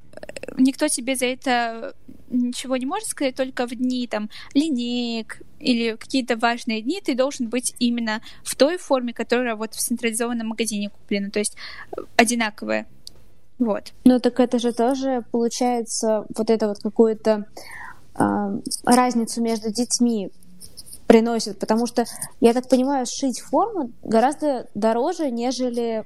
никто тебе за это ничего не может сказать, только в дни там линеек или какие-то важные дни ты должен быть именно в той форме, которая вот в централизованном магазине куплена, то есть э, одинаковая. Вот. Ну так это же тоже получается вот это вот какую-то э, разницу между детьми приносит, потому что, я так понимаю, сшить форму гораздо дороже, нежели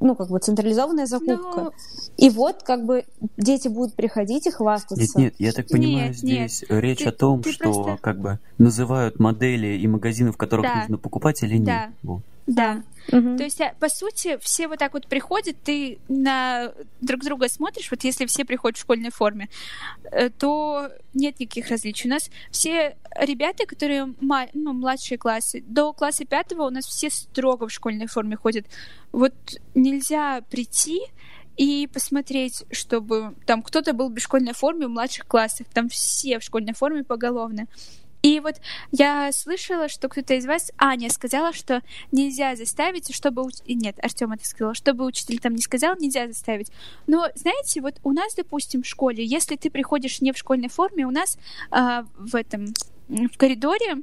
ну, как бы централизованная закупка. Но... И вот, как бы, дети будут приходить и хвастаться. Нет, нет, я так понимаю, нет, здесь нет. речь ты, о том, что, просто... как бы, называют модели и магазины, в которых да. нужно покупать или нет. Да. Вот. Да. Угу. То есть, а, по сути, все вот так вот приходят, ты на друг друга смотришь, вот если все приходят в школьной форме, э, то нет никаких различий. У нас все ребята, которые ну, младшие классы, до класса пятого у нас все строго в школьной форме ходят. Вот нельзя прийти и посмотреть, чтобы там кто-то был в школьной форме в младших классах, там все в школьной форме поголовно. И вот я слышала, что кто-то из вас, Аня, сказала, что нельзя заставить, чтобы... Уч... Нет, Артем это сказал, чтобы учитель там не сказал, нельзя заставить. Но, знаете, вот у нас, допустим, в школе, если ты приходишь не в школьной форме, у нас а, в этом, в коридоре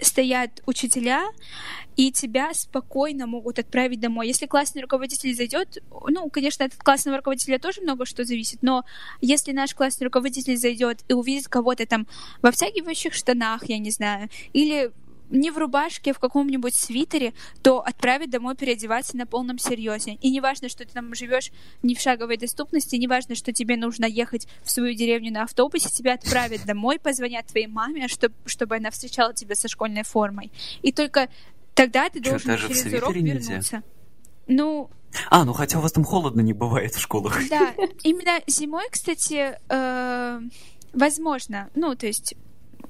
стоят учителя, и тебя спокойно могут отправить домой. Если классный руководитель зайдет, ну, конечно, от классного руководителя тоже много что зависит, но если наш классный руководитель зайдет и увидит кого-то там в обтягивающих штанах, я не знаю, или не в рубашке, а в каком-нибудь свитере, то отправить домой переодеваться на полном серьезе. И не важно, что ты там живешь не в шаговой доступности, не важно, что тебе нужно ехать в свою деревню на автобусе, тебя отправят домой, позвонят твоей маме, чтобы, чтобы она встречала тебя со школьной формой. И только тогда ты Что, должен через урок нельзя? вернуться. Ну, а, ну хотя у вас там холодно не бывает в школах. Да, именно зимой, кстати, э, возможно, ну, то есть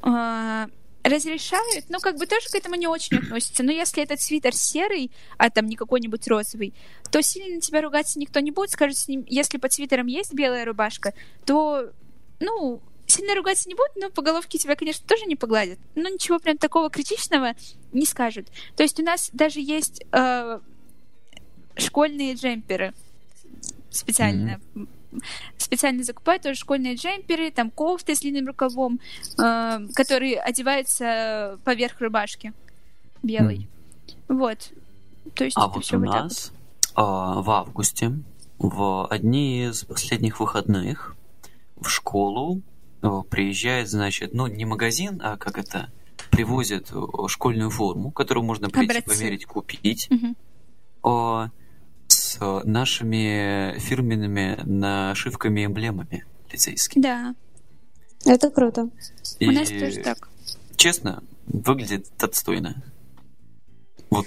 э, разрешают, но как бы тоже к этому не очень относятся. Но если этот свитер серый, а там не какой-нибудь розовый, то сильно на тебя ругаться никто не будет. Скажут, с ним, если под свитером есть белая рубашка, то, ну, сильно ругаться не будут, но по головке тебя, конечно, тоже не погладят. Но ничего прям такого критичного не скажут. То есть у нас даже есть э, школьные джемперы специально. Mm-hmm специально закупают тоже школьные джемперы, там кофты с длинным рукавом, э, которые одеваются поверх рубашки белой. Mm. Вот. То есть а вот у нас вот э, в августе, в одни из последних выходных, в школу э, приезжает, значит, ну, не магазин, а как это, привозят э, школьную форму, которую можно прийти Образцы. померить, купить. Угу. Э, с нашими фирменными нашивками и эмблемами лицейскими. Да. Это круто. И, У нас тоже так. Честно, выглядит отстойно. Вот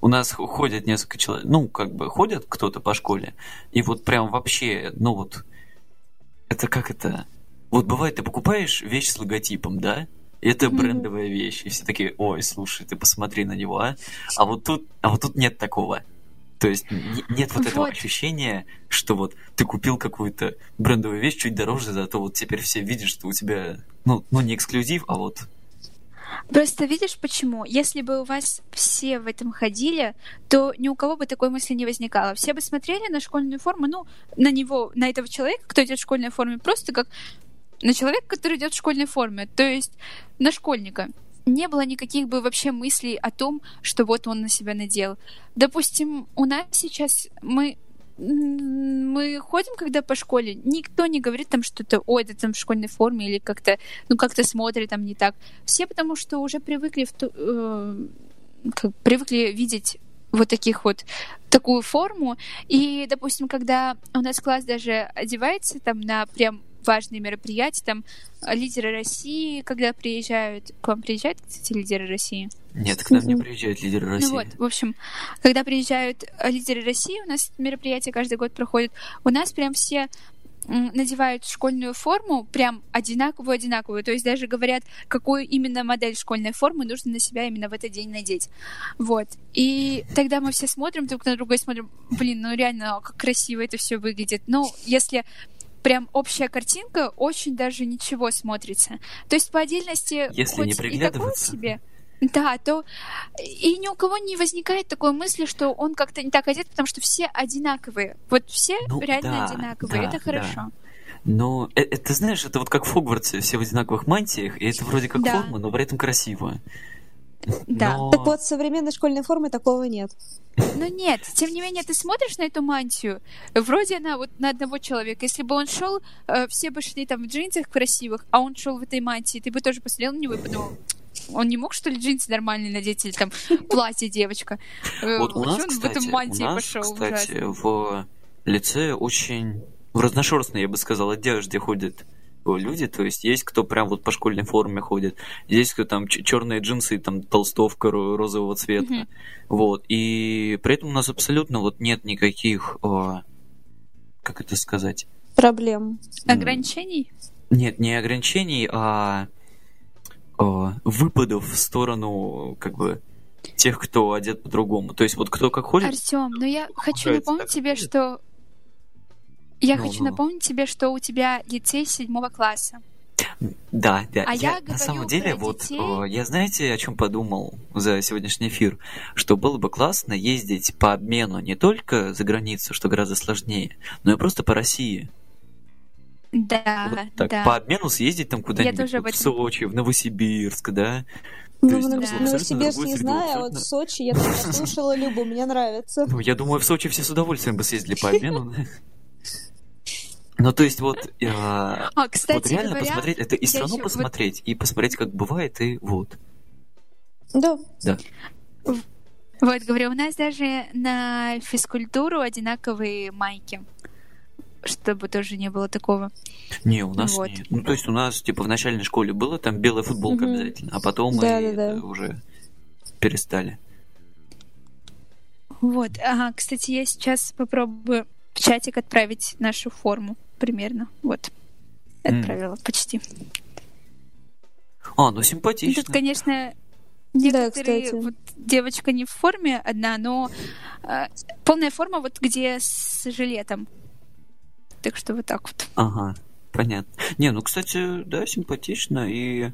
у нас ходят несколько человек, ну, как бы ходят кто-то по школе, и вот прям вообще, ну вот, это как это... Вот бывает, ты покупаешь вещь с логотипом, да? И это брендовая вещь. И все такие, ой, слушай, ты посмотри на него, а? А вот тут, а вот тут нет такого. То есть нет вот этого вот. ощущения, что вот ты купил какую-то брендовую вещь чуть дороже, зато вот теперь все видят, что у тебя, ну, ну не эксклюзив, а вот Просто видишь почему? Если бы у вас все в этом ходили, то ни у кого бы такой мысли не возникало. Все бы смотрели на школьную форму, ну, на него, на этого человека, кто идет в школьной форме, просто как на человека, который идет в школьной форме, то есть на школьника не было никаких бы вообще мыслей о том, что вот он на себя надел. Допустим, у нас сейчас мы мы ходим, когда по школе, никто не говорит там что-то, ой, это там в школьной форме или как-то, ну, как-то смотрит там не так. Все потому что уже привыкли в ту, э, как, привыкли видеть вот таких вот такую форму. И, допустим, когда у нас класс даже одевается там на прям важные мероприятия, там лидеры России, когда приезжают, к вам приезжают, кстати, лидеры России? Нет, к нам не приезжают лидеры России. Ну вот, в общем, когда приезжают лидеры России, у нас мероприятия каждый год проходят, у нас прям все надевают школьную форму прям одинаковую-одинаковую. То есть даже говорят, какую именно модель школьной формы нужно на себя именно в этот день надеть. Вот. И тогда мы все смотрим друг на друга и смотрим, блин, ну реально, как красиво это все выглядит. Ну, если прям общая картинка, очень даже ничего смотрится. То есть по отдельности если хоть не приглядываться. и себе, да, то и ни у кого не возникает такой мысли, что он как-то не так одет, потому что все одинаковые. Вот все ну, реально да, одинаковые. Да, это хорошо. Да. Но это, это, знаешь, это вот как в Хогвартсе, все в одинаковых мантиях, и это вроде как Да. форма, но при этом красиво. Да. Но- Так вот, в современной школьной формы такого нет. Но нет, тем не менее, ты смотришь на эту мантию, вроде она вот на одного человека. Если бы он шел, э, все бы шли там в джинсах красивых, а он шел в этой мантии, ты бы тоже посмотрел на него и подумал, он не мог, что ли, джинсы нормальные надеть или там платье девочка? Э, Вот у нас, он в кстати, этом мантии у нас, пошел? кстати, ужасно? в лице очень в разношерстной, я бы сказал, одежде ходят э, люди, то есть есть кто прям вот по школьной форме ходит, есть кто там черные джинсы, там толстовка ро- розового цвета, Мгм. вот, и при этом у нас абсолютно вот нет никаких, э, как это сказать, Проблем. Ограничений? нет, не ограничений, а э, выпадов в сторону, как бы, тех, кто одет по-другому. То есть вот кто как ходит, Артем, но я хочу напомнить тебе, что... Я Ну, хочу ну. напомнить тебе, что у тебя лицей седьмого класса. Да, да. А я на говорю самом деле, вот детей. э, я знаете, о чем подумал за сегодняшний эфир? Что было бы классно ездить по обмену не только за границу, что гораздо сложнее, но и просто по России. Да, Вот так, да. по обмену съездить там куда-нибудь вот в этом- Сочи, в Новосибирск, да? Ну, есть в там Новос- абсолютно Новосибирск не знаю, а вот в Сочи я там послушала Любу, мне нравится. Ну, я думаю, в Сочи все с удовольствием бы съездили по обмену. Да. Ну, то есть вот, э, А, вот кстати реально говоря, посмотреть, это и страну ещё вот- посмотреть, и посмотреть, как бывает, и вот. Да. Вот, говорю, у нас даже на физкультуру одинаковые майки. Чтобы тоже не было такого. Не, у нас Вот. нет. Ну, то есть у нас, типа, в начальной школе было там белая футболка Мгм. обязательно, а потом мы Да-да-да. это уже перестали. Вот. Ага, кстати, я сейчас попробую в чатик отправить нашу форму примерно. Вот. М. Отправила почти. А, ну И симпатично. Тут, конечно, некоторые... кстати. вот девочка не в форме одна, но э, полная форма вот где с жилетом. Так что вот так вот. Ага, понятно. Не, ну, кстати, да, симпатично, и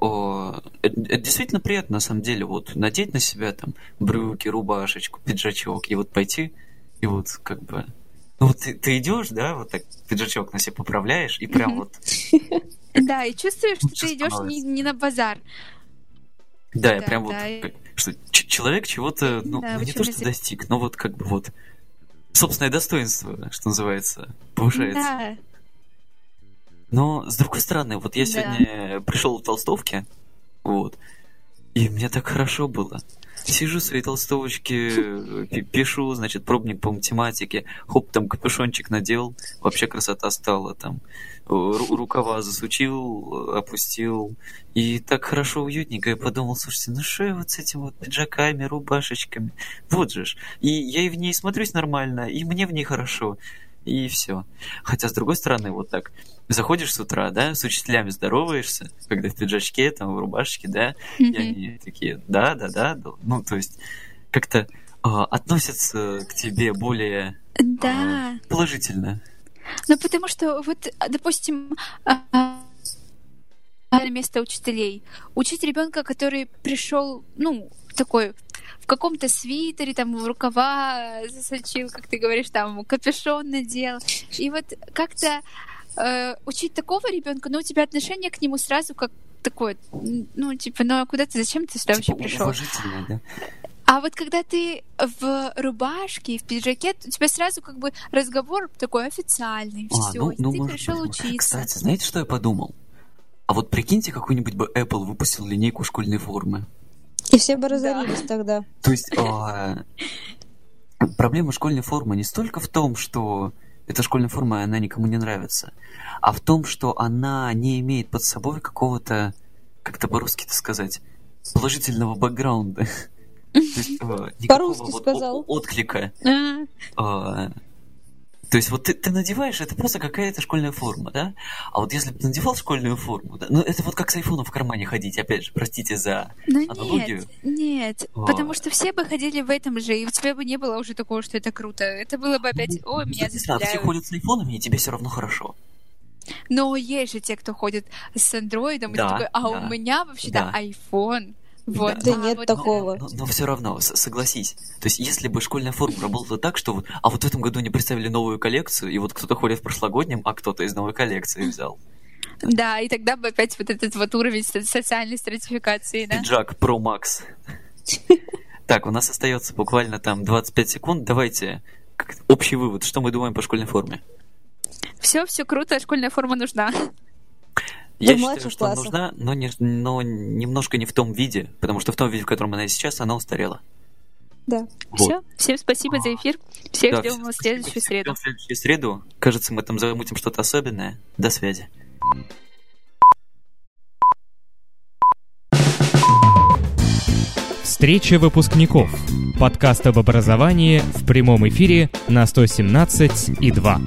о, это, это действительно приятно, на самом деле, вот надеть на себя там брюки, рубашечку, пиджачок, и вот пойти, и вот как бы... Ну, вот ты, ты идешь, да, вот так пиджачок на себе поправляешь, и прям вот Да, и чувствуешь, что ты идешь не, на базар. Да, я прям вот, что человек чего-то, ну, не то, что достиг, но вот как бы вот собственное достоинство, что называется, повышается. Да. Но, с другой стороны, вот я сегодня пришел в толстовке, вот, и мне так хорошо было. Сижу в своей толстовочке, пи- пишу, значит, пробник по математике, хоп, там капюшончик надел, вообще красота стала, там, ру- рукава засучил, опустил, и так хорошо, уютненько, я подумал, слушайте, ну что я вот с этими вот пиджаками, рубашечками, вот же ж, и я и в ней смотрюсь нормально, и мне в ней хорошо, и все. Хотя, с другой стороны, вот так, заходишь с утра, да, с учителями здороваешься, когда в пиджачке, там, в рубашечке, да, и Мгм. они такие, да, да, да, да. ну, то есть, как-то а, относятся к тебе более Да. а, положительно. Ну, потому что, вот, а, допустим, а, а, на место учителей. Учить ребенка, который пришел, ну, такой в каком-то свитере, там, в рукава засочил, как ты говоришь, там, капюшон надел. И вот как-то э, учить такого ребенка, но у тебя отношение к нему сразу как такое, ну, типа, ну, а куда ты, зачем ты сюда вообще Типа, пришел? уважительно, да. А вот когда ты в рубашке, в пиджаке, у тебя сразу как бы разговор такой официальный. А, Все, ну, ну, ты может пришел быть. учиться. Кстати, знаете, что я подумал? А вот прикиньте, какой-нибудь бы Apple выпустил линейку школьной формы. И все бы разорились тогда. То есть а, проблема школьной формы не столько в том, что эта школьная форма, она никому не нравится, а в том, что она не имеет под собой какого-то, как-то по-русски это сказать, положительного бэкграунда. Э, по-русски сказал. Отклика. А. То есть вот ты, ты надеваешь, это просто какая-то школьная форма, да? А вот если бы ты надевал школьную форму, да, ну это вот как с айфоном в кармане ходить, опять же, простите за ну, аналогию. Нет, нет, а. потому что все бы ходили в этом же, и у тебя бы не было уже такого, что это круто. Это было бы опять, о, меня заставляют. Все ходят с айфонами, и тебе все равно хорошо. Но есть же те, кто ходит с андроидом, да, и такой, а да, у меня вообще-то да. iPhone. Вот, да, да нет вот, такого. Но, но, все равно, согласись. То есть, если бы школьная форма работала так, что вот, а вот в этом году не представили новую коллекцию, и вот кто-то ходит в прошлогоднем, а кто-то из новой коллекции взял. Да, и тогда бы опять вот этот вот уровень социальной стратификации, да? Пиджак Pro Max. Так, у нас остается буквально там 25 секунд. Давайте общий вывод. Что мы думаем по школьной форме? Все, все круто, школьная форма нужна. Я считаю, что классов. нужна, но, не, но немножко не в том виде, потому что в том виде, в котором она сейчас, она устарела. Да. Вот. Все, всем спасибо за эфир. Всех да, ждем в следующую среду. В следующую среду. Кажется, мы там замутим что-то особенное. До связи. Встреча выпускников. Подкаст об образовании в прямом эфире на 117 и 2.